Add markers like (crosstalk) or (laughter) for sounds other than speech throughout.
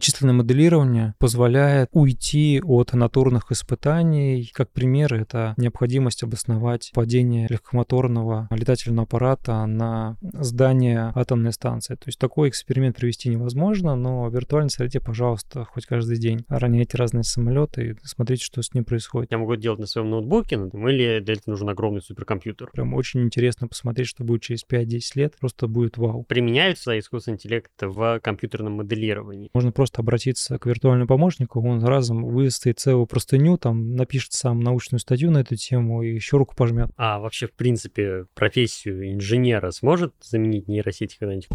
Численное моделирование позволяет уйти от натурных испытаний. Как пример, это необходимость обосновать падение легкомоторного летательного аппарата на здание атомной станции. То есть такой эксперимент провести невозможно, но в виртуальной среде, пожалуйста, хоть каждый день роняйте разные самолеты и смотрите, что с ним происходит. Я могу делать на своем ноутбуке, или для этого нужен огромный суперкомпьютер. Прям очень интересно посмотреть, что будет через 5-10 лет. Просто будет вау. Применяются искусственный интеллект в компьютерном моделировании. Можно просто обратиться к виртуальному помощнику, он разом выставит целую простыню, там напишет сам научную статью на эту тему и еще руку пожмет. А вообще, в принципе, профессию инженера сможет заменить нейросеть когда-нибудь?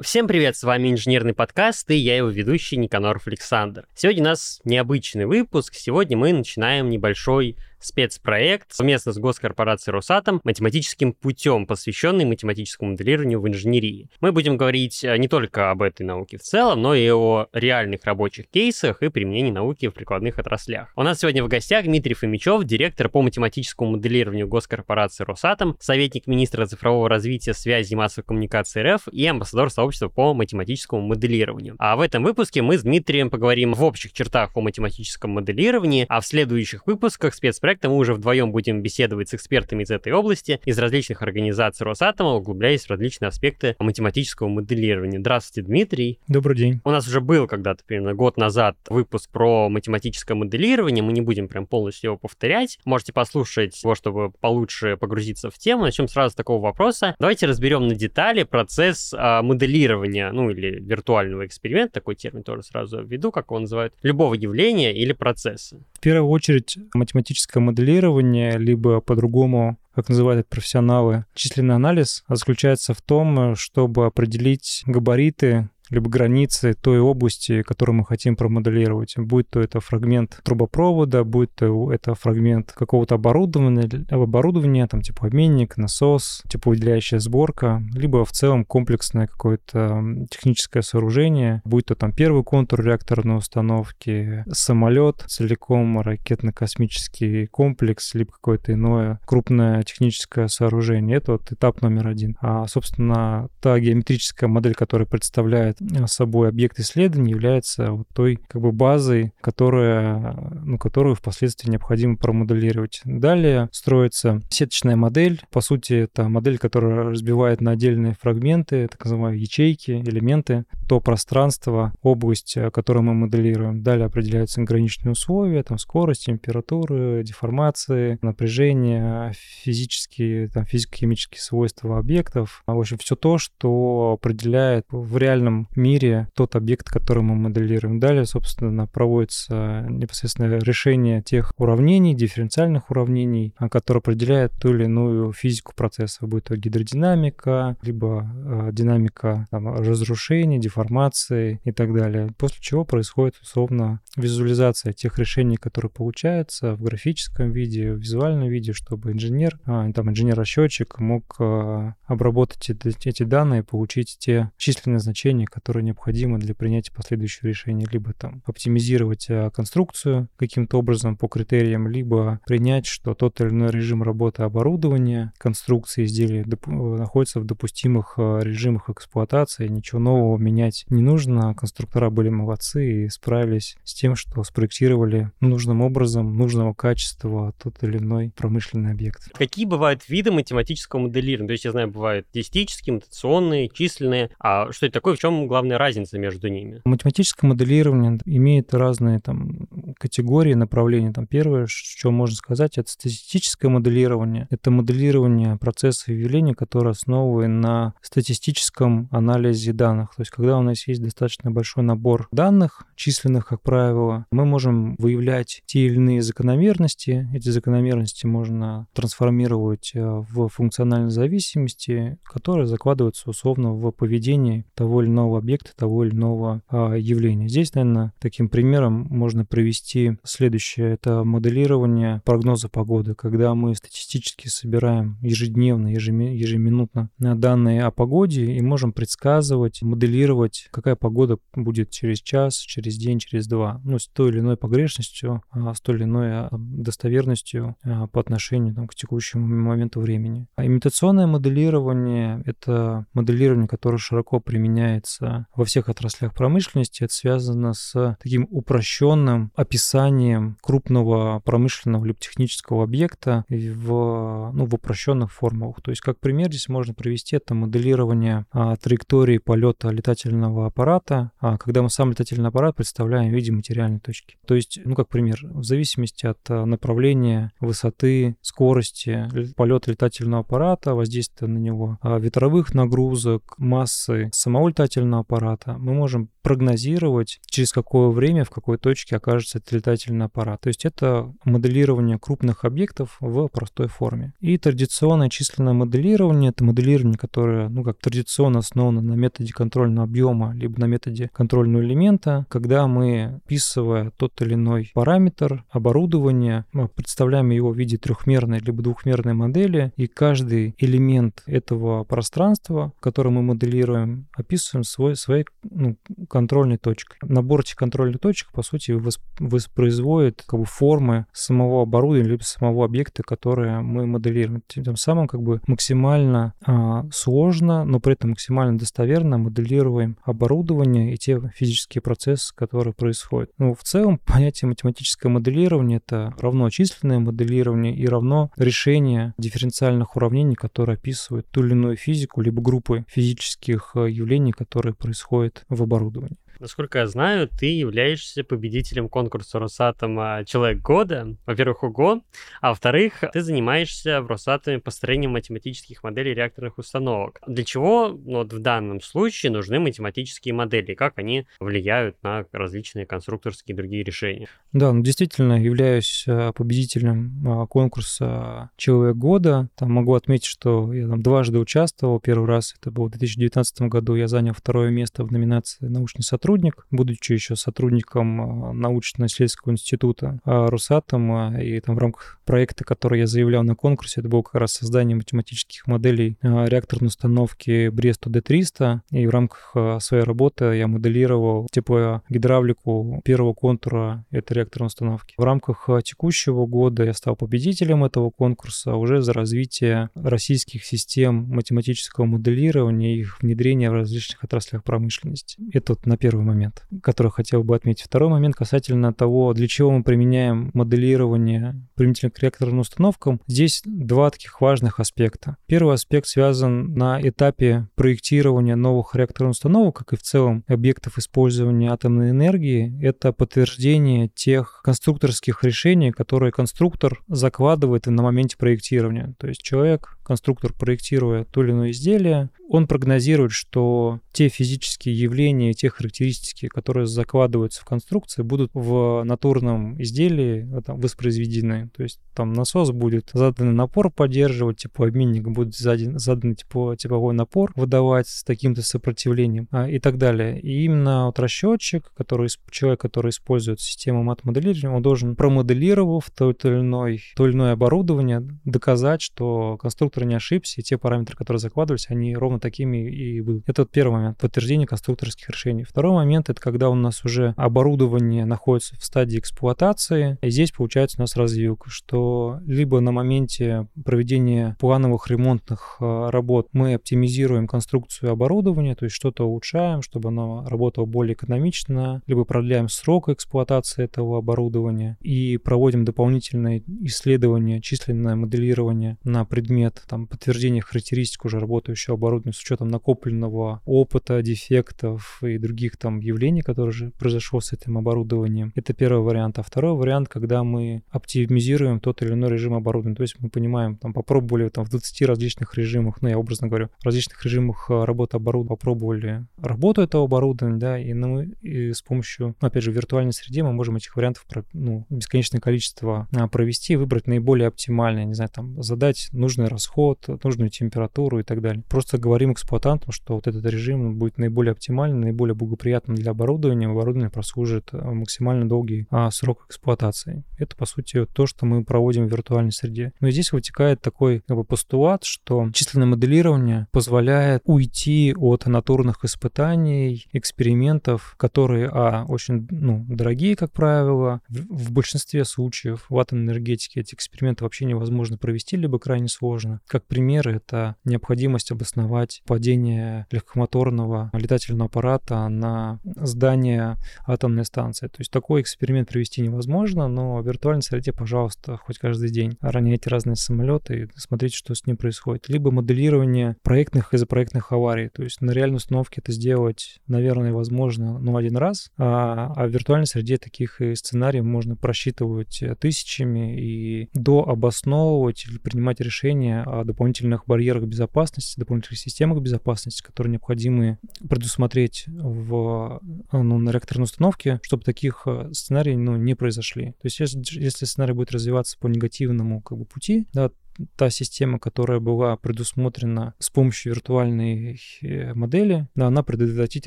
Всем привет, с вами инженерный подкаст, и я его ведущий Никаноров Александр. Сегодня у нас необычный выпуск, сегодня мы начинаем небольшой спецпроект совместно с госкорпорацией Росатом математическим путем, посвященный математическому моделированию в инженерии. Мы будем говорить э, не только об этой науке в целом, но и о реальных рабочих кейсах и применении науки в прикладных отраслях. У нас сегодня в гостях Дмитрий Фомичев, директор по математическому моделированию госкорпорации Росатом, советник министра цифрового развития, связи и массовой коммуникации РФ и амбассадор сообщества по математическому моделированию. А в этом выпуске мы с Дмитрием поговорим в общих чертах о математическом моделировании, а в следующих выпусках спецпроекта проекта мы уже вдвоем будем беседовать с экспертами из этой области, из различных организаций Росатома, углубляясь в различные аспекты математического моделирования. Здравствуйте, Дмитрий. Добрый день. У нас уже был когда-то, примерно год назад, выпуск про математическое моделирование. Мы не будем прям полностью его повторять. Можете послушать его, чтобы получше погрузиться в тему. Начнем сразу с такого вопроса. Давайте разберем на детали процесс а, моделирования, ну или виртуального эксперимента, такой термин тоже сразу введу, как его называют, любого явления или процесса. В первую очередь математическое математическое моделирование, либо по-другому как называют профессионалы, численный анализ заключается в том, чтобы определить габариты либо границы той области, которую мы хотим промоделировать. Будь то это фрагмент трубопровода, будь то это фрагмент какого-то оборудования, оборудования, там типа обменник, насос, типа выделяющая сборка, либо в целом комплексное какое-то техническое сооружение, будь то там первый контур реакторной установки, самолет, целиком ракетно-космический комплекс, либо какое-то иное крупное техническое сооружение. Это вот этап номер один. А, собственно, та геометрическая модель, которая представляет собой объект исследования является вот той как бы базой, которая, ну, которую впоследствии необходимо промоделировать. Далее строится сеточная модель. По сути, это модель, которая разбивает на отдельные фрагменты, так называемые ячейки, элементы, то пространство, область, которую мы моделируем. Далее определяются граничные условия, там скорость, температуры, деформации, напряжение, физические, там, физико-химические свойства объектов. В общем, все то, что определяет в реальном мире тот объект, который мы моделируем. Далее, собственно, проводится непосредственно решение тех уравнений, дифференциальных уравнений, а, которые определяют ту или иную физику процесса, будь то гидродинамика, либо э, динамика там, разрушений, деформации и так далее. После чего происходит, условно, визуализация тех решений, которые получаются в графическом виде, в визуальном виде, чтобы инженер, а, там инженер-расчетчик мог а, обработать эти, эти данные, получить те численные значения, которые необходимы для принятия последующего решения, либо там оптимизировать э, конструкцию каким-то образом по критериям, либо принять, что тот или иной режим работы оборудования, конструкции изделия э, находится в допустимых э, режимах эксплуатации, ничего нового менять не нужно, конструктора были молодцы и справились с тем, что спроектировали нужным образом, нужного качества тот или иной промышленный объект. Какие бывают виды математического моделирования? То есть, я знаю, бывают десятические, мутационные, численные. А что это такое, в чем главная разница между ними? Математическое моделирование имеет разные там категории, направления. Там первое, что можно сказать, это статистическое моделирование. Это моделирование процесса и явления, которое основывается на статистическом анализе данных. То есть, когда у нас есть достаточно большой набор данных, численных, как правило, мы можем выявлять те или иные закономерности. Эти закономерности можно трансформировать э, в функциональной зависимости, которые закладываются условно в поведении того или иного объекта, того или иного а, явления. Здесь, наверное, таким примером можно привести следующее. Это моделирование прогноза погоды, когда мы статистически собираем ежедневно, ежеминутно данные о погоде и можем предсказывать, моделировать, какая погода будет через час, через день, через два. Ну, с той или иной погрешностью, а, с той или иной а, достоверностью по отношению там, к текущему моменту времени. А имитационное моделирование — это моделирование, которое широко применяется во всех отраслях промышленности. Это связано с таким упрощенным описанием крупного промышленного либо технического объекта в, ну, в упрощенных формулах. То есть, как пример здесь можно привести это моделирование а, траектории полета летательного аппарата, а, когда мы сам летательный аппарат представляем в виде материальной точки. То есть, ну, как пример, в зависимости от а, направления, высоты, скорости полета летательного аппарата, воздействия на него, а, ветровых нагрузок, массы самого летательного аппарата, мы можем прогнозировать, через какое время, в какой точке окажется этот летательный аппарат. То есть это моделирование крупных объектов в простой форме. И традиционное численное моделирование — это моделирование, которое, ну, как традиционно основано на методе контрольного объема, либо на методе контрольного элемента, когда мы, описывая тот или иной параметр оборудования, представляем его в виде трехмерной либо двухмерной модели, и каждый элемент этого пространства, который мы моделируем, описываем свой, своей ну, контрольной точкой. Набор этих контрольных точек, по сути, воспроизводит как бы формы самого оборудования либо самого объекта, которое мы моделируем. Тем самым как бы максимально а, сложно, но при этом максимально достоверно моделируем оборудование и те физические процессы, которые происходят. Ну, в целом, (laughs) понятие математическое моделирование — это равно численное моделирование и равно решение дифференциальных уравнений, которые описывают ту или иную физику, либо группы физических э, явлений, которые происходят в оборудовании. Насколько я знаю, ты являешься победителем конкурса Росатома «Человек года». Во-первых, ого. А во-вторых, ты занимаешься в Росатоме построением математических моделей реакторных установок. Для чего ну, вот в данном случае нужны математические модели? Как они влияют на различные конструкторские и другие решения? Да, ну, действительно, являюсь э, победителем а, конкурса «Человек года». Там могу отметить, что я там дважды участвовал. Первый раз это был в 2019 году. Я занял второе место в номинации «Научный сотрудник» сотрудник, будучи еще сотрудником а, научно-исследовательского института а, Росатома, и там в рамках проекта, который я заявлял на конкурсе, это было как раз создание математических моделей реакторной установки Бресту Д-300, и в рамках своей работы я моделировал теплогидравлику первого контура этой реакторной установки. В рамках текущего года я стал победителем этого конкурса уже за развитие российских систем математического моделирования и их внедрения в различных отраслях промышленности. Это вот на первый первый момент, который хотел бы отметить. Второй момент касательно того, для чего мы применяем моделирование применительно к реакторным установкам. Здесь два таких важных аспекта. Первый аспект связан на этапе проектирования новых реакторных установок, как и в целом объектов использования атомной энергии. Это подтверждение тех конструкторских решений, которые конструктор закладывает на моменте проектирования. То есть человек конструктор, проектируя то или иное изделие, он прогнозирует, что те физические явления, те характеристики, которые закладываются в конструкции, будут в натурном изделии э, там, воспроизведены. То есть там насос будет заданный напор поддерживать, теплообменник будет задан, заданный тепло, тепловой напор выдавать с таким-то сопротивлением а, и так далее. И именно вот расчетчик, который, человек, который использует систему мат-моделирования, он должен, промоделировав то, или иное, то или иное оборудование, доказать, что конструктор конструктор не ошибся, и те параметры, которые закладывались, они ровно такими и будут. Это вот первый момент, подтверждение конструкторских решений. Второй момент — это когда у нас уже оборудование находится в стадии эксплуатации, и здесь получается у нас развилка, что либо на моменте проведения плановых ремонтных э, работ мы оптимизируем конструкцию оборудования, то есть что-то улучшаем, чтобы оно работало более экономично, либо продляем срок эксплуатации этого оборудования и проводим дополнительные исследования, численное моделирование на предмет там, подтверждение характеристик уже работающего оборудования с учетом накопленного опыта, дефектов и других там явлений, которые же произошло с этим оборудованием. Это первый вариант. А второй вариант, когда мы оптимизируем тот или иной режим оборудования. То есть мы понимаем, там попробовали там в 20 различных режимах, ну я образно говорю, в различных режимах э, работы оборудования попробовали работу этого оборудования, да, и, ну, и с помощью, ну, опять же, виртуальной среды мы можем этих вариантов ну, бесконечное количество а, провести выбрать наиболее оптимальные, не знаю, там, задать нужный расход расход, нужную температуру и так далее. Просто говорим эксплуатантам, что вот этот режим будет наиболее оптимальным, наиболее благоприятным для оборудования. Оборудование прослужит э, максимально долгий а, срок эксплуатации. Это, по сути, то, что мы проводим в виртуальной среде. Но здесь вытекает такой как бы, постулат, что численное моделирование позволяет уйти от натурных испытаний, экспериментов, которые, а, очень ну, дорогие, как правило, в, в большинстве случаев в атомной энергетике эти эксперименты вообще невозможно провести, либо крайне сложно. Как пример, это необходимость обосновать падение легкомоторного летательного аппарата на здание атомной станции. То есть такой эксперимент провести невозможно, но в виртуальной среде, пожалуйста, хоть каждый день роняйте разные самолеты и смотрите, что с ним происходит. Либо моделирование проектных и запроектных аварий. То есть на реальной установке это сделать, наверное, возможно, ну, один раз, а, а в виртуальной среде таких сценариев можно просчитывать тысячами и дообосновывать или принимать решения о дополнительных барьерах безопасности, дополнительных системах безопасности, которые необходимы предусмотреть в, ну, на реакторной установке, чтобы таких э, сценариев ну, не произошли. То есть если, если сценарий будет развиваться по негативному как бы, пути, да, та система, которая была предусмотрена с помощью виртуальной э, модели, да, она предотвратит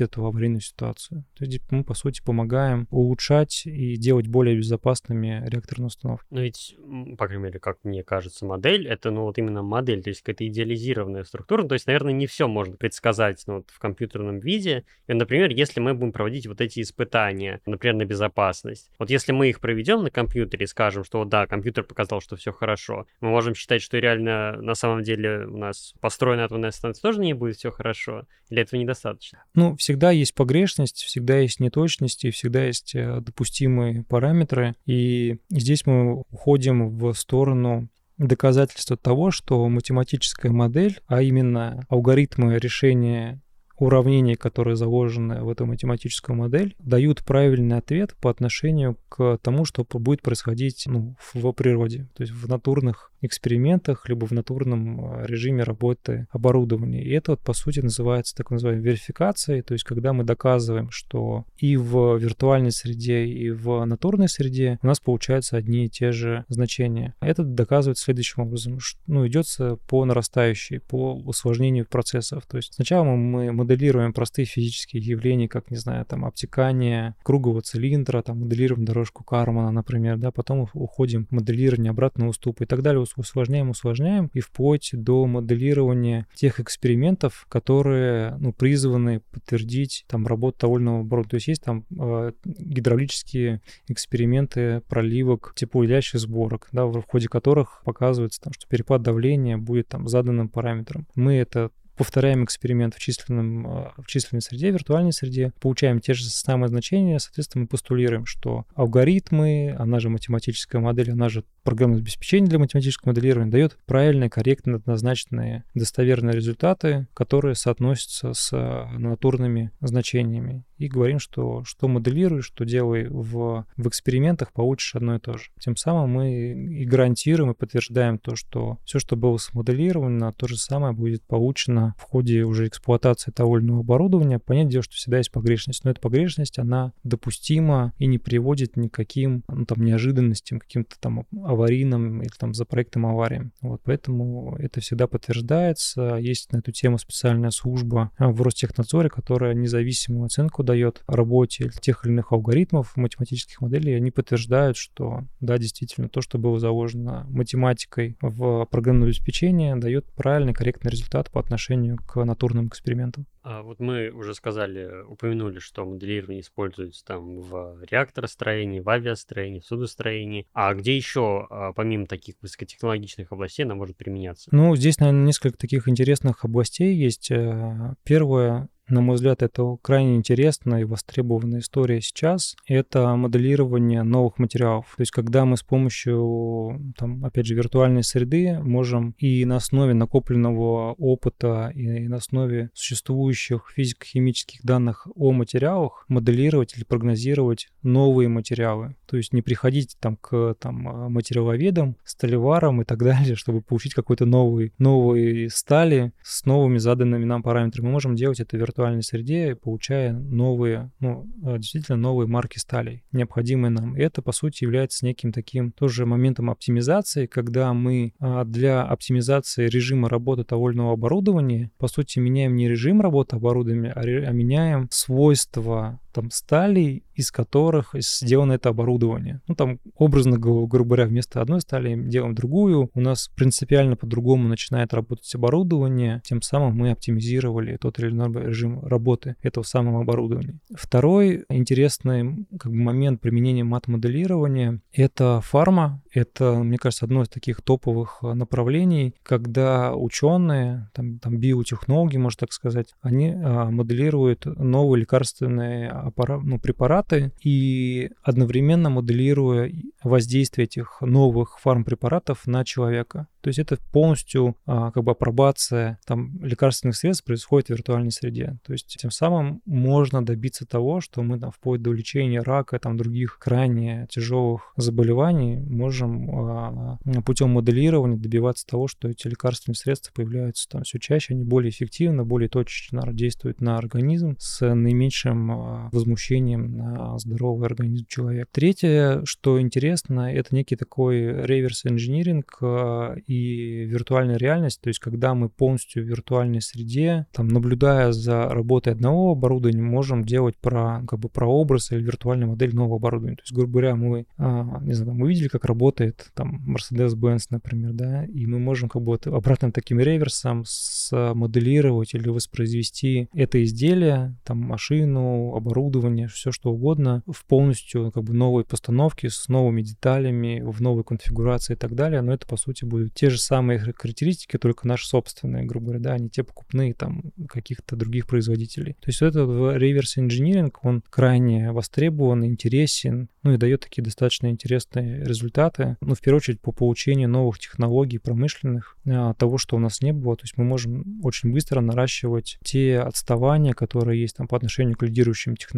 эту аварийную ситуацию. То есть мы, по сути, помогаем улучшать и делать более безопасными реакторные установки. Но ведь, по крайней мере, как мне кажется, модель — это, ну, вот именно модель, то есть какая-то идеализированная структура. То есть, наверное, не все можно предсказать ну, вот, в компьютерном виде. И, например, если мы будем проводить вот эти испытания, например, на безопасность. Вот если мы их проведем на компьютере и скажем, что да, компьютер показал, что все хорошо, мы можем считать, сказать, что реально на самом деле у нас построена атомная станция тоже не будет все хорошо? Или этого недостаточно? Ну, всегда есть погрешность, всегда есть неточности, всегда есть э, допустимые параметры. И здесь мы уходим в сторону доказательства того, что математическая модель, а именно алгоритмы решения уравнений, которые заложены в эту математическую модель, дают правильный ответ по отношению к тому, что будет происходить ну, в природе, то есть в натурных экспериментах, либо в натурном а, режиме работы оборудования. И это вот, по сути, называется так называемой верификацией, то есть когда мы доказываем, что и в виртуальной среде, и в натурной среде у нас получаются одни и те же значения. Это доказывается следующим образом. Ну, идется по нарастающей, по усложнению процессов. То есть сначала мы моделируем простые физические явления, как, не знаю, там, обтекание кругового цилиндра, там, моделируем дорожку Кармана, например, да, потом уходим в моделирование обратного уступа и так далее, усложняем, усложняем, и вплоть до моделирования тех экспериментов, которые ну, призваны подтвердить там работу довольного оборота. То есть есть там э, гидравлические эксперименты проливок теплоуделяющих сборок, да, в ходе которых показывается, там, что перепад давления будет там заданным параметром. Мы это повторяем эксперимент в, численном, а, в численной среде, в виртуальной среде, получаем те же самые значения, соответственно, мы постулируем, что алгоритмы, она же математическая модель, она же программное обеспечение для математического моделирования дает правильные, корректно однозначные, достоверные результаты, которые соотносятся с а, натурными значениями. И говорим, что что моделируешь, что делай в, в экспериментах, получишь одно и то же. Тем самым мы и гарантируем, и подтверждаем то, что все, что было смоделировано, то же самое будет получено в ходе уже эксплуатации того или иного оборудования. Понятное дело, что всегда есть погрешность, но эта погрешность, она допустима и не приводит никаким ну, там, неожиданностям, каким-то там аварийным или там за проектом авариям. Вот, поэтому это всегда подтверждается. Есть на эту тему специальная служба в Ростехнадзоре, которая независимую оценку дает работе тех или иных алгоритмов, математических моделей. Они подтверждают, что да, действительно, то, что было заложено математикой в программное обеспечение, дает правильный, корректный результат по отношению к натурным экспериментам. А вот мы уже сказали, упомянули, что моделирование используется там в реакторостроении, в авиастроении, в судостроении. А где еще, а, помимо таких высокотехнологичных областей, она может применяться? Ну, здесь, наверное, несколько таких интересных областей есть. Э, первое на мой взгляд, это крайне интересная и востребованная история сейчас. Это моделирование новых материалов. То есть, когда мы с помощью, там, опять же, виртуальной среды можем и на основе накопленного опыта, и на основе существующих физико-химических данных о материалах моделировать или прогнозировать новые материалы. То есть не приходить там к там, материаловедам, сталеварам и так далее, чтобы получить какой-то новый, новый стали с новыми заданными нам параметрами. Мы можем делать это виртуально виртуальной среде, получая новые, ну, э, действительно новые марки сталей, необходимые нам. И это, по сути, является неким таким тоже моментом оптимизации, когда мы а, для оптимизации режима работы того или иного оборудования, по сути, меняем не режим работы оборудования, а, а меняем свойства там стали, из которых сделано это оборудование. Ну, там, образно грубо говоря, вместо одной стали делаем другую. У нас принципиально по-другому начинает работать оборудование. Тем самым мы оптимизировали тот или иной режим работы этого самого оборудования. Второй интересный как бы, момент применения мат-моделирования — это фарма. Это, мне кажется, одно из таких топовых а, направлений, когда ученые, там, там биотехнологи, можно так сказать, они а, моделируют новые лекарственные аппарат, ну, препараты и одновременно моделируя воздействие этих новых фармпрепаратов на человека. То есть это полностью а, как бы апробация там, лекарственных средств происходит в виртуальной среде. То есть тем самым можно добиться того, что мы там, вплоть до лечения рака, там, других крайне тяжелых заболеваний можем а, путем моделирования добиваться того, что эти лекарственные средства появляются там все чаще, они более эффективно, более точечно действуют на организм с наименьшим а, возмущением на здоровый организм человека. Третье, что интересно, это некий такой реверс-инжиниринг а, и виртуальная реальность, то есть когда мы полностью в виртуальной среде, там, наблюдая за работой одного оборудования, можем делать про, как бы, про образ или виртуальную модель нового оборудования. То есть, грубо говоря, мы, а, не знаю, мы видели, как работает там Mercedes-Benz, например, да, и мы можем как бы вот обратным таким реверсом смоделировать или воспроизвести это изделие, там, машину, оборудование, все что угодно в полностью как бы новой постановке с новыми деталями, в новой конфигурации и так далее, но это, по сути, будет те же самые характеристики, только наши собственные, грубо говоря, да, а не те покупные там каких-то других производителей. То есть этот реверс инжиниринг, он крайне востребован, интересен, ну и дает такие достаточно интересные результаты, ну, в первую очередь, по получению новых технологий промышленных, а, того, что у нас не было. То есть мы можем очень быстро наращивать те отставания, которые есть там по отношению к лидирующим технологиям,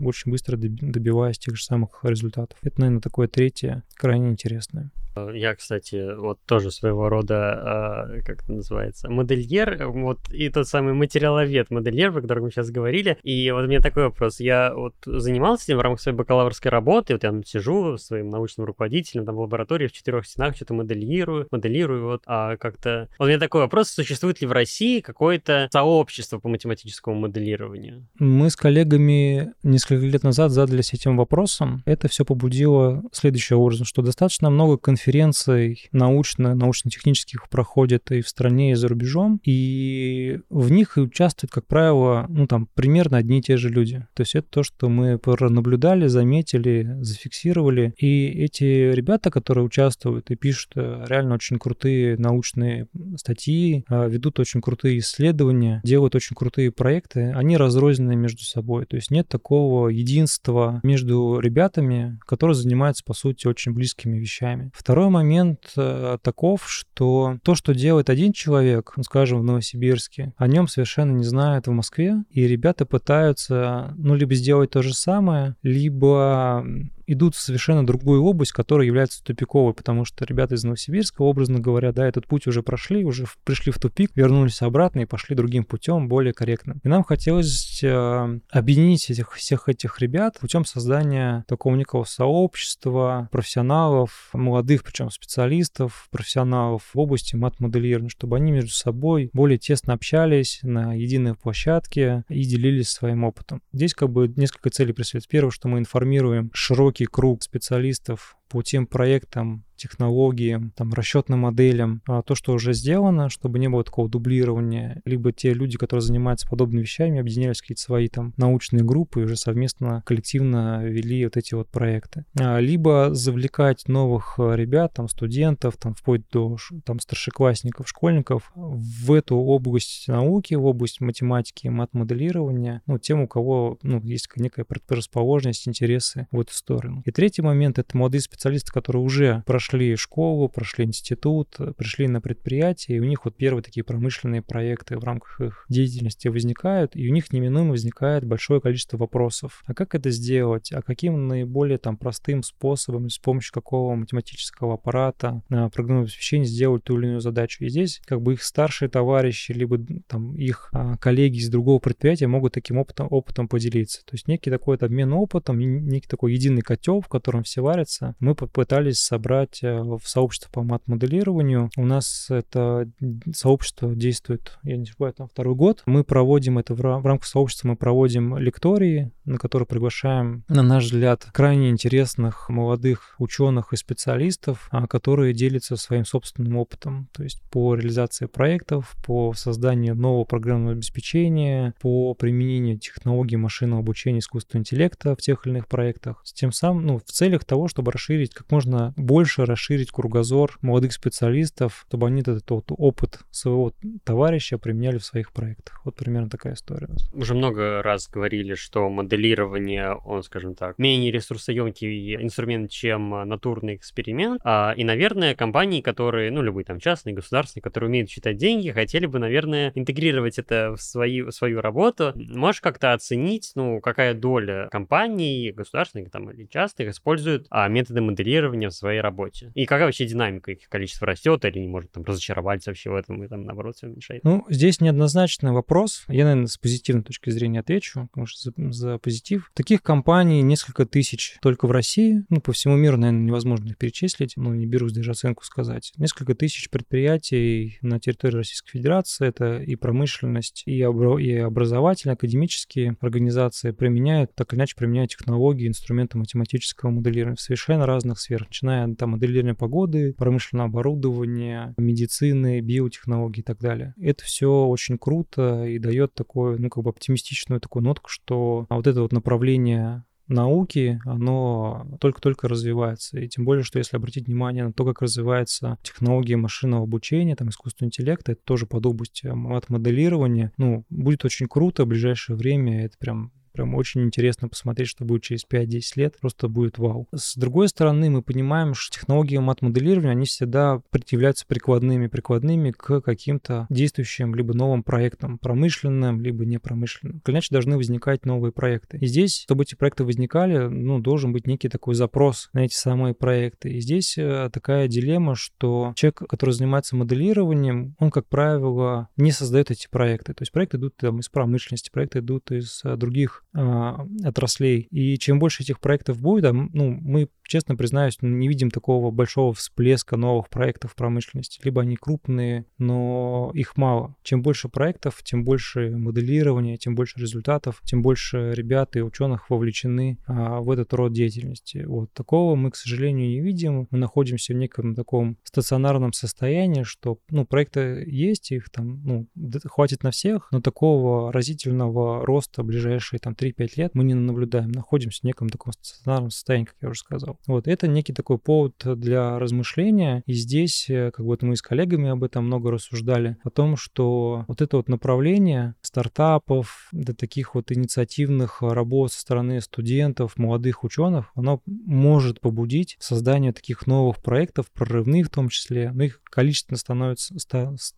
очень быстро добиваясь тех же самых результатов. Это, наверное, такое третье, крайне интересное. Я, кстати, вот тоже своего рода, э, как это называется, модельер, вот и тот самый материаловед, модельер, про котором мы сейчас говорили. И вот у меня такой вопрос. Я вот занимался этим в рамках своей бакалаврской работы, вот я там сижу своим научным руководителем там в лаборатории в четырех стенах, что-то моделирую, моделирую, вот, а как-то... Вот у меня такой вопрос, существует ли в России какое-то сообщество по математическому моделированию? Мы с коллегами несколько лет назад задались этим вопросом. Это все побудило следующим образом, что достаточно много конференций конференций научно, научно-технических проходят и в стране, и за рубежом, и в них участвуют, как правило, ну там примерно одни и те же люди. То есть это то, что мы наблюдали, заметили, зафиксировали. И эти ребята, которые участвуют и пишут э, реально очень крутые научные статьи, э, ведут очень крутые исследования, делают очень крутые проекты, они разрознены между собой. То есть нет такого единства между ребятами, которые занимаются, по сути, очень близкими вещами. Второе Второй момент э, таков, что то, что делает один человек, ну, скажем, в Новосибирске, о нем совершенно не знают в Москве, и ребята пытаются, ну, либо сделать то же самое, либо идут в совершенно другую область, которая является тупиковой, потому что ребята из Новосибирска, образно говоря, да, этот путь уже прошли, уже пришли в тупик, вернулись обратно и пошли другим путем, более корректным. И нам хотелось э, объединить этих, всех этих ребят путем создания такого некого сообщества профессионалов, молодых, причем специалистов, профессионалов в области мат-моделирования, чтобы они между собой более тесно общались на единой площадке и делились своим опытом. Здесь как бы несколько целей преследуется. Первое, что мы информируем широкий широкий круг специалистов по тем проектам, технологиям, там, расчетным моделям, а то, что уже сделано, чтобы не было такого дублирования, либо те люди, которые занимаются подобными вещами, объединялись в какие-то свои там научные группы и уже совместно, коллективно вели вот эти вот проекты. А, либо завлекать новых э, ребят, там, студентов, там, вплоть до там, старшеклассников, школьников в эту область науки, в область математики, мат-моделирования, ну, тем, у кого, ну, есть некая предрасположенность, интересы в эту сторону. И третий момент — это молодые специалисты, которые уже прошли прошли школу, прошли институт, пришли на предприятие, и у них вот первые такие промышленные проекты в рамках их деятельности возникают, и у них неминуемо возникает большое количество вопросов. А как это сделать? А каким наиболее там простым способом, с помощью какого математического аппарата, а, программного обеспечения сделать ту или иную задачу? И здесь как бы их старшие товарищи, либо там их а, коллеги из другого предприятия могут таким опытом, опытом поделиться. То есть некий такой обмен опытом, некий такой единый котел, в котором все варятся. Мы попытались собрать э, в сообщество по мат-моделированию. У нас это сообщество действует, я не знаю, там второй год. Мы проводим это в, в рамках сообщества, мы проводим лектории, на которые приглашаем, на наш взгляд, крайне интересных молодых ученых и специалистов, а, которые делятся своим собственным опытом, то есть по реализации проектов, по созданию нового программного обеспечения, по применению технологий машинного обучения искусственного интеллекта в тех или иных проектах, с тем самым, ну, в целях того, чтобы расширить, как можно больше расширить кругозор молодых специалистов, чтобы они этот вот опыт своего товарища применяли в своих проектах. Вот примерно такая история. Уже много раз говорили, что моделирование, он, скажем так, менее ресурсоемкий инструмент, чем натурный эксперимент. А, и, наверное, компании, которые, ну, любые там частные, государственные, которые умеют считать деньги, хотели бы, наверное, интегрировать это в, свои, свою работу. Можешь как-то оценить, ну, какая доля компаний, государственных там или частных, используют а, методы моделирования в своей работе? И какая вообще динамика их количества растет или не может там разочаровать вообще в этом и там наоборот все уменьшает? Ну, здесь неоднозначный вопрос. Я, наверное, с позитивной точки зрения отвечу, потому что за, за позитив. Таких компаний несколько тысяч только в России. Ну, по всему миру, наверное, невозможно их перечислить. Ну, не берусь даже оценку сказать. Несколько тысяч предприятий на территории Российской Федерации. Это и промышленность, и, обро- и образовательные, академические организации применяют, так или иначе применяют технологии, инструменты математического моделирования в совершенно разных сферах, начиная там моделирования погоды, промышленного оборудования, медицины, биотехнологий и так далее. Это все очень круто и дает такую, ну, как бы оптимистичную такую нотку, что вот это вот направление науки, оно только-только развивается. И тем более, что если обратить внимание на то, как развивается технология машинного обучения, там, искусственного интеллекта, это тоже под областью мат-моделирования, ну, будет очень круто в ближайшее время, это прям Прям очень интересно посмотреть, что будет через 5-10 лет. Просто будет вау. С другой стороны, мы понимаем, что технологии мат-моделирования, они всегда являются прикладными, прикладными к каким-то действующим либо новым проектам, промышленным, либо непромышленным. Иначе должны возникать новые проекты. И здесь, чтобы эти проекты возникали, ну, должен быть некий такой запрос на эти самые проекты. И здесь э, такая дилемма, что человек, который занимается моделированием, он, как правило, не создает эти проекты. То есть проекты идут там из промышленности, проекты идут из э, других отраслей. И чем больше этих проектов будет, ну, мы, честно признаюсь, не видим такого большого всплеска новых проектов в промышленности. Либо они крупные, но их мало. Чем больше проектов, тем больше моделирования, тем больше результатов, тем больше ребят и ученых вовлечены а, в этот род деятельности. Вот такого мы, к сожалению, не видим. Мы находимся в неком таком стационарном состоянии, что, ну, проекты есть, их там, ну, хватит на всех, но такого разительного роста в ближайшие там 3-5 лет мы не наблюдаем, находимся в неком таком стационарном состоянии, как я уже сказал. Вот, это некий такой повод для размышления, и здесь, э, как вот мы с коллегами об этом много рассуждали, о том, что вот это вот направление стартапов, до таких вот инициативных работ со стороны студентов, молодых ученых, оно может побудить создание таких новых проектов, прорывных в том числе, но их количественно становится,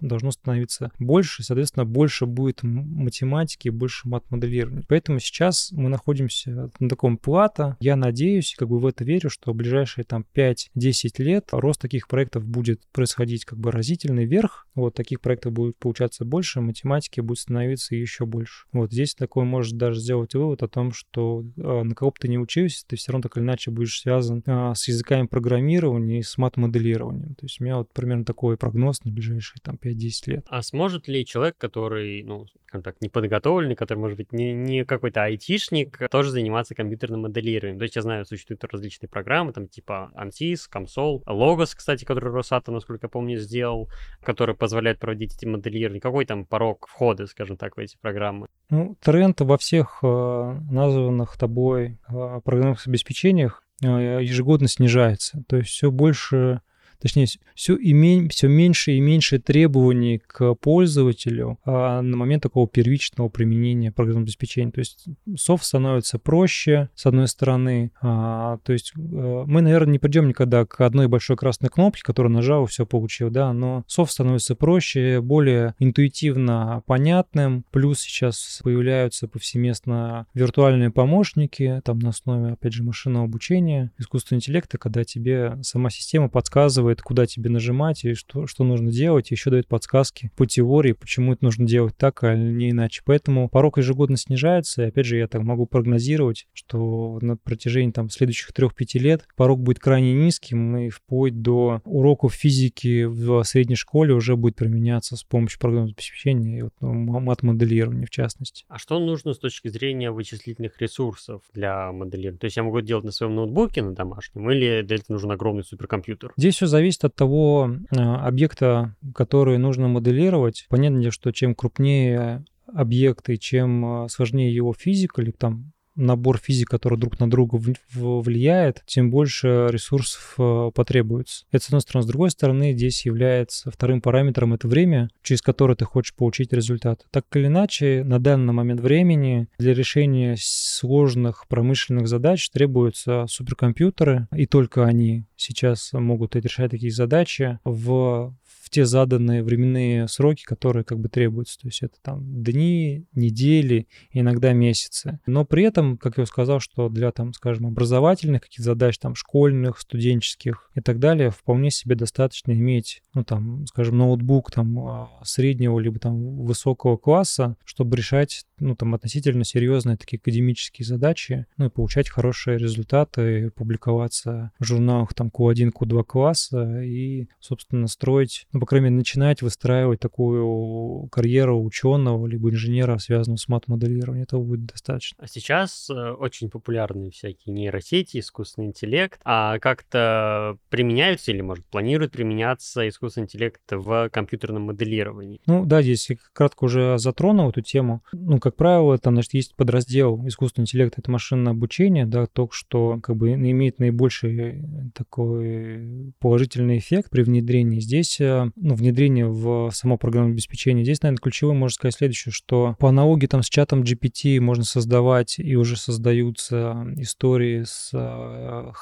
должно становиться больше, соответственно, больше будет математики, больше мат-моделирования. Поэтому сейчас мы находимся на таком плато. Я надеюсь, как бы в это верю, что в ближайшие там 5-10 лет рост таких проектов будет происходить как бы разительный вверх. Вот таких проектов будет получаться больше, математики будет становиться еще больше. Вот здесь такой можешь даже сделать вывод о том, что э, на кого бы ты не учился, ты все равно так или иначе будешь связан э, с языками программирования и с мат-моделированием. То есть у меня вот примерно такой прогноз на ближайшие там 5-10 лет. А сможет ли человек, который, ну, скажем так, неподготовленный, который, может быть, не, не какой-то айтишник тоже заниматься компьютерным моделированием. То есть я знаю, существуют различные программы, там типа ANSYS, COMSOL, Logos, кстати, который Росатом, насколько я помню, сделал, который позволяет проводить эти моделирования. Какой там порог входа, скажем так, в эти программы? Ну, тренд во всех э, названных тобой э, программных обеспечениях э, ежегодно снижается. То есть все больше точнее, все, име, все меньше и меньше требований к пользователю а, на момент такого первичного применения программного обеспечения. То есть софт становится проще, с одной стороны. А, то есть а, мы, наверное, не придем никогда к одной большой красной кнопке, которую нажал и все получил, да, но софт становится проще, более интуитивно понятным. Плюс сейчас появляются повсеместно виртуальные помощники, там на основе, опять же, машинного обучения, искусственного интеллекта, когда тебе сама система подсказывает, куда тебе нажимать и что, что нужно делать, и еще дает подсказки по теории, почему это нужно делать так, а не иначе. Поэтому порог ежегодно снижается, и опять же, я так могу прогнозировать, что на протяжении там следующих 3-5 лет порог будет крайне низким, и вплоть до уроков физики в средней школе уже будет применяться с помощью программного обеспечения и вот, ну, мат-моделирования в частности. А что нужно с точки зрения вычислительных ресурсов для моделирования? То есть я могу делать на своем ноутбуке, на домашнем, или для этого нужен огромный суперкомпьютер? Здесь все зависит от того э, объекта, который нужно моделировать. Понятно, что чем крупнее объекты, чем э, сложнее его физика или там набор физик, который друг на друга влияет, тем больше ресурсов э, потребуется. Это с одной стороны. С другой стороны, здесь является вторым параметром это время, через которое ты хочешь получить результат. Так или иначе, на данный момент времени для решения сложных промышленных задач требуются суперкомпьютеры, и только они сейчас могут решать такие задачи в в те заданные временные сроки, которые как бы требуются. То есть это там дни, недели, иногда месяцы. Но при этом, как я сказал, что для там, скажем, образовательных каких-то задач, там школьных, студенческих и так далее, вполне себе достаточно иметь, ну там, скажем, ноутбук там а, среднего либо там высокого класса, чтобы решать, ну там относительно серьезные такие академические задачи, ну и получать хорошие результаты, публиковаться в журналах там Q1, Q2 класса и, собственно, строить ну, по крайней мере, начинать выстраивать такую карьеру ученого либо инженера, связанную с мат-моделированием. Этого будет достаточно. А сейчас э, очень популярны всякие нейросети, искусственный интеллект. А как-то применяются или, может, планируют применяться искусственный интеллект в компьютерном моделировании? Ну да, здесь я кратко уже затронул эту тему. Ну, как правило, там, значит, есть подраздел искусственный интеллект, это машинное обучение, да, только что как бы имеет наибольший такой положительный эффект при внедрении. Здесь э, ну, внедрение в само программное обеспечение. Здесь, наверное, ключевым можно сказать следующее, что по аналогии там с чатом GPT можно создавать и уже создаются истории с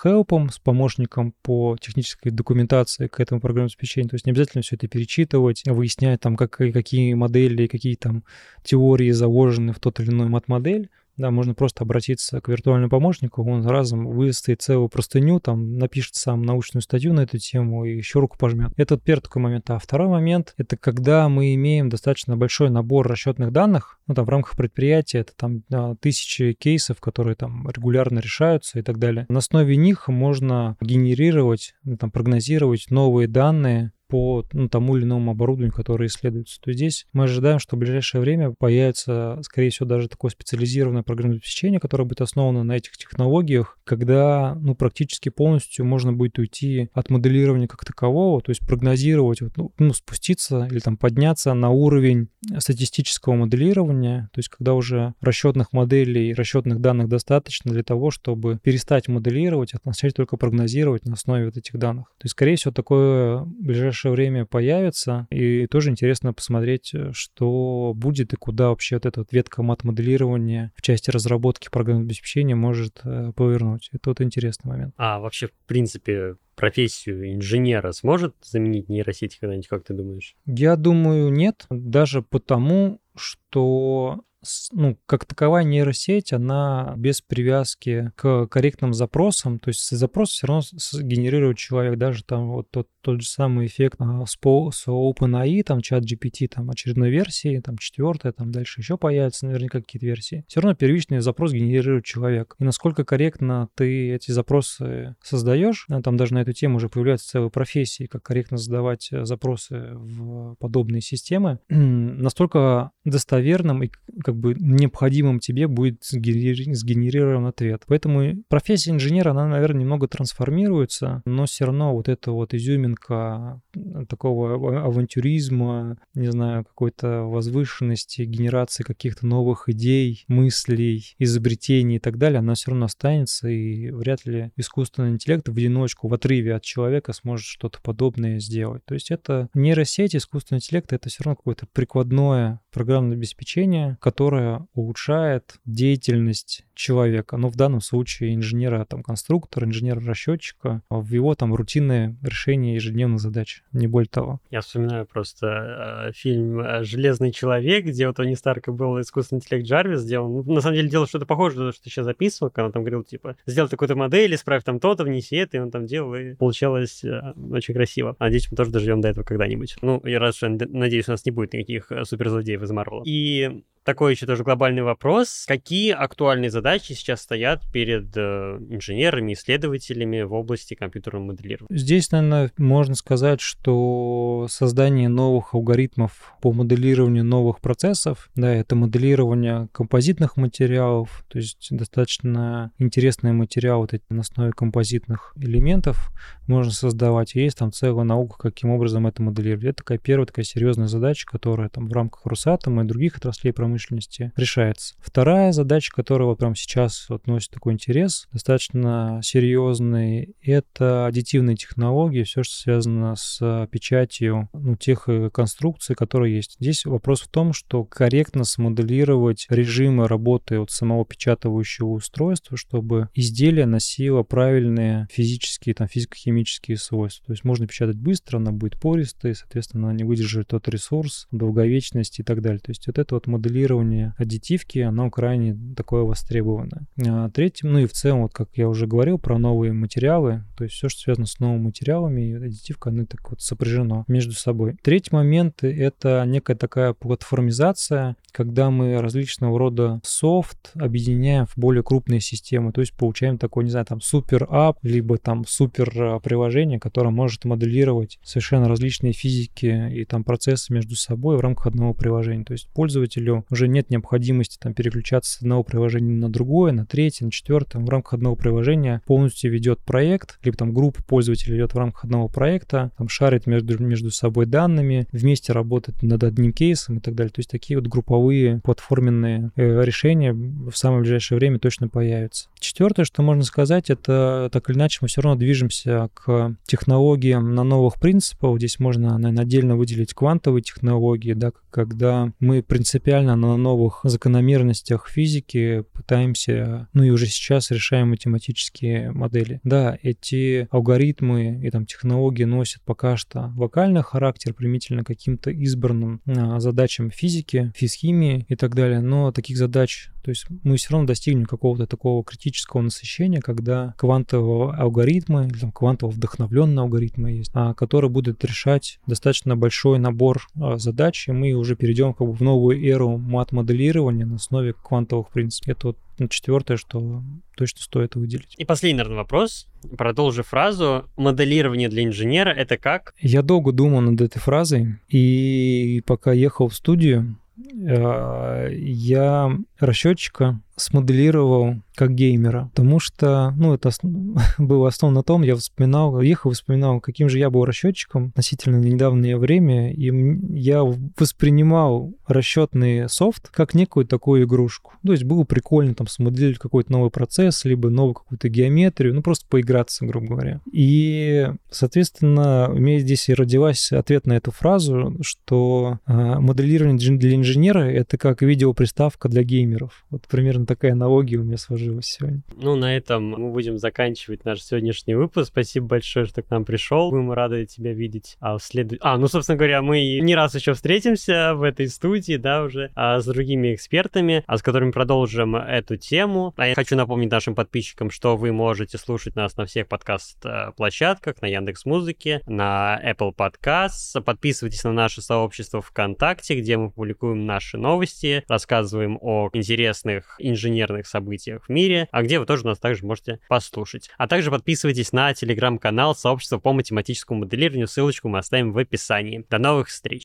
хелпом, с помощником по технической документации к этому программному обеспечению. То есть не обязательно все это перечитывать, выяснять там, как, какие модели, какие там теории заложены в тот или иной мат-модель. Да, можно просто обратиться к виртуальному помощнику, он разом выставит целую простыню, там напишет сам научную статью на эту тему и еще руку пожмет. Это первый такой момент. А второй момент — это когда мы имеем достаточно большой набор расчетных данных, ну там в рамках предприятия это там тысячи кейсов, которые там регулярно решаются и так далее. На основе них можно генерировать, ну, там прогнозировать новые данные, по ну, тому или иному оборудованию, которое исследуется. То здесь мы ожидаем, что в ближайшее время появится, скорее всего, даже такое специализированное программное обеспечение, которое будет основано на этих технологиях, когда ну, практически полностью можно будет уйти от моделирования как такового, то есть прогнозировать, вот, ну, ну, спуститься или там подняться на уровень статистического моделирования, то есть когда уже расчетных моделей, расчетных данных достаточно для того, чтобы перестать моделировать, а начать только прогнозировать на основе вот этих данных. То есть, скорее всего, такое ближайшее ближайшее время появится. И тоже интересно посмотреть, э, что будет и куда вообще вот эта вот ветка мат-моделирования в части разработки программного обеспечения может э, повернуть. Это вот интересный момент. А вообще, в принципе, профессию инженера сможет заменить нейросети когда-нибудь, как ты думаешь? Я думаю, нет. Даже потому, что ну, как таковая нейросеть, она без привязки к корректным запросам, то есть запрос все равно генерирует человек, даже там вот тот, тот же самый эффект а, с, с OpenAI, там чат GPT, там очередной версии, там четвертая, там дальше еще появятся наверняка какие-то версии. Все равно первичный запрос генерирует человек. И насколько корректно ты эти запросы создаешь, а, там даже на эту тему уже появляются целые профессии, как корректно задавать э, запросы в подобные системы, (clears throat) настолько достоверным и как как бы необходимым тебе будет сгенерирован ответ. Поэтому профессия инженера, она, наверное, немного трансформируется, но все равно вот эта вот изюминка такого авантюризма, не знаю, какой-то возвышенности, генерации каких-то новых идей, мыслей, изобретений и так далее, она все равно останется, и вряд ли искусственный интеллект в одиночку, в отрыве от человека сможет что-то подобное сделать. То есть это нейросеть, искусственный интеллект, это все равно какое-то прикладное программное обеспечение, которое улучшает деятельность человека, ну, в данном случае инженера, там, конструктора, инженера-расчетчика, в его там рутинное решение ежедневных задач, не более того. Я вспоминаю просто э, фильм э, «Железный человек», где вот Тони Старка был искусственный интеллект Джарвис, где он, ну, на самом деле, делал что-то похожее на то, что ты сейчас записывал, когда там говорил, типа, сделай такую-то модель, исправь там то-то, внеси это, и он там делал, и получалось э, очень красиво. Надеюсь, мы тоже доживем до этого когда-нибудь. Ну, я рад, что, надеюсь, у нас не будет никаких э, суперзлодеев из Марвела. И такой еще тоже глобальный вопрос. Какие актуальные задачи сейчас стоят перед э, инженерами, исследователями в области компьютерного моделирования? Здесь, наверное, можно сказать, что создание новых алгоритмов по моделированию новых процессов, да, это моделирование композитных материалов, то есть достаточно интересный материал вот эти на основе композитных элементов можно создавать. Есть там целая наука, каким образом это моделировать. Это такая первая такая серьезная задача, которая там в рамках Росатома и других отраслей промышленности промышленности решается. Вторая задача, которая вот прямо сейчас вот такой интерес, достаточно серьезный, это аддитивные технологии, все, что связано с печатью ну, тех э, конструкций, которые есть. Здесь вопрос в том, что корректно смоделировать режимы работы от самого печатывающего устройства, чтобы изделие носило правильные физические, там, физико-химические свойства. То есть можно печатать быстро, она будет пористой, соответственно, она не выдержит тот ресурс, долговечность и так далее. То есть вот это вот моделирование моделирование аддитивки, оно крайне такое востребованное. А третьим, ну и в целом, вот как я уже говорил про новые материалы, то есть все, что связано с новыми материалами, и аддитивка, оно так вот сопряжено между собой. Третий момент — это некая такая платформизация, когда мы различного рода софт объединяем в более крупные системы, то есть получаем такой, не знаю, там супер ап, либо там супер а, приложение, которое может моделировать совершенно различные физики и там процессы между собой в рамках одного приложения. То есть пользователю уже нет необходимости там переключаться с одного приложения на другое, на третье, на четвертое. В рамках одного приложения полностью ведет проект, либо там группа пользователей ведет в рамках одного проекта, там шарит между, между собой данными, вместе работает над одним кейсом и так далее. То есть такие вот групповые платформенные э, решения в самое ближайшее время точно появятся. Четвертое, что можно сказать, это так или иначе мы все равно движемся к технологиям на новых принципах. Здесь можно, наверное, отдельно выделить квантовые технологии, да, когда мы принципиально на новых закономерностях физики пытаемся, ну и уже сейчас решаем математические модели. Да, эти алгоритмы и там технологии носят пока что вокальный характер, примительно каким-то избранным а, задачам физики, физхимии и так далее, но таких задач то есть мы все равно достигнем какого-то такого критического насыщения, когда квантовые алгоритмы, там квантово вдохновленные алгоритмы есть, а, которые будут решать достаточно большой набор а, задач, и мы уже перейдем как бы в новую эру мат-моделирования на основе квантовых принципов. Это вот ну, четвертое, что точно стоит выделить. И последний, наверное, вопрос. Продолжи фразу. Моделирование для инженера — это как? Я долго думал над этой фразой, и пока ехал в студию, я расчетчика смоделировал как геймера, потому что, ну, это (laughs) было основано на том, я вспоминал, ехал, вспоминал, каким же я был расчетчиком относительно недавнее время, и я воспринимал расчетный софт как некую такую игрушку. То есть было прикольно там смоделировать какой-то новый процесс, либо новую какую-то геометрию, ну, просто поиграться, грубо говоря. И, соответственно, у меня здесь и родилась ответ на эту фразу, что э, моделирование для инженера — это как видеоприставка для геймеров. Вот примерно такая аналогия у меня сложилась сегодня. Ну, на этом мы будем заканчивать наш сегодняшний выпуск. Спасибо большое, что к нам пришел. Будем рады тебя видеть. А, в а ну, собственно говоря, мы не раз еще встретимся в этой студии, да, уже а, с другими экспертами, а с которыми продолжим эту тему. А я хочу напомнить нашим подписчикам, что вы можете слушать нас на всех подкаст-площадках, на Яндекс Музыке, на Apple Podcasts. Подписывайтесь на наше сообщество ВКонтакте, где мы публикуем наши новости, рассказываем о интересных инженерных событиях в мире, а где вы тоже нас также можете послушать. А также подписывайтесь на телеграм-канал сообщества по математическому моделированию, ссылочку мы оставим в описании. До новых встреч!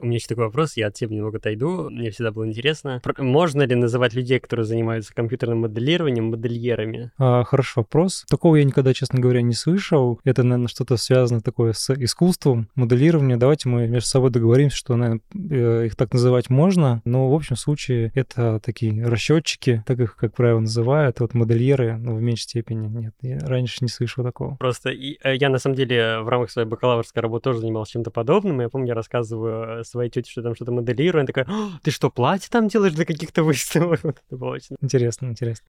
У меня еще такой вопрос, я от темы немного отойду, мне всегда было интересно. Можно ли называть людей, которые занимаются компьютерным моделированием, модельерами? А, хороший вопрос. Такого я никогда, честно говоря, не слышал. Это, наверное, что-то связано такое с искусством моделирования. Давайте мы между собой договоримся, что, наверное, э, их так называть можно, но в общем случае это такие расчетчики, так их, как правило, называют. Вот модельеры, но в меньшей степени нет. Я раньше не слышал такого. Просто э, я, на самом деле, в рамках своей бакалаврской работы тоже занимался чем-то подобным. Я помню, я рассказываю своей тете, что там что-то моделирую. Она такая, ты что, платье там делаешь для каких-то выставок? (laughs) Это было очень... Интересно, интересно.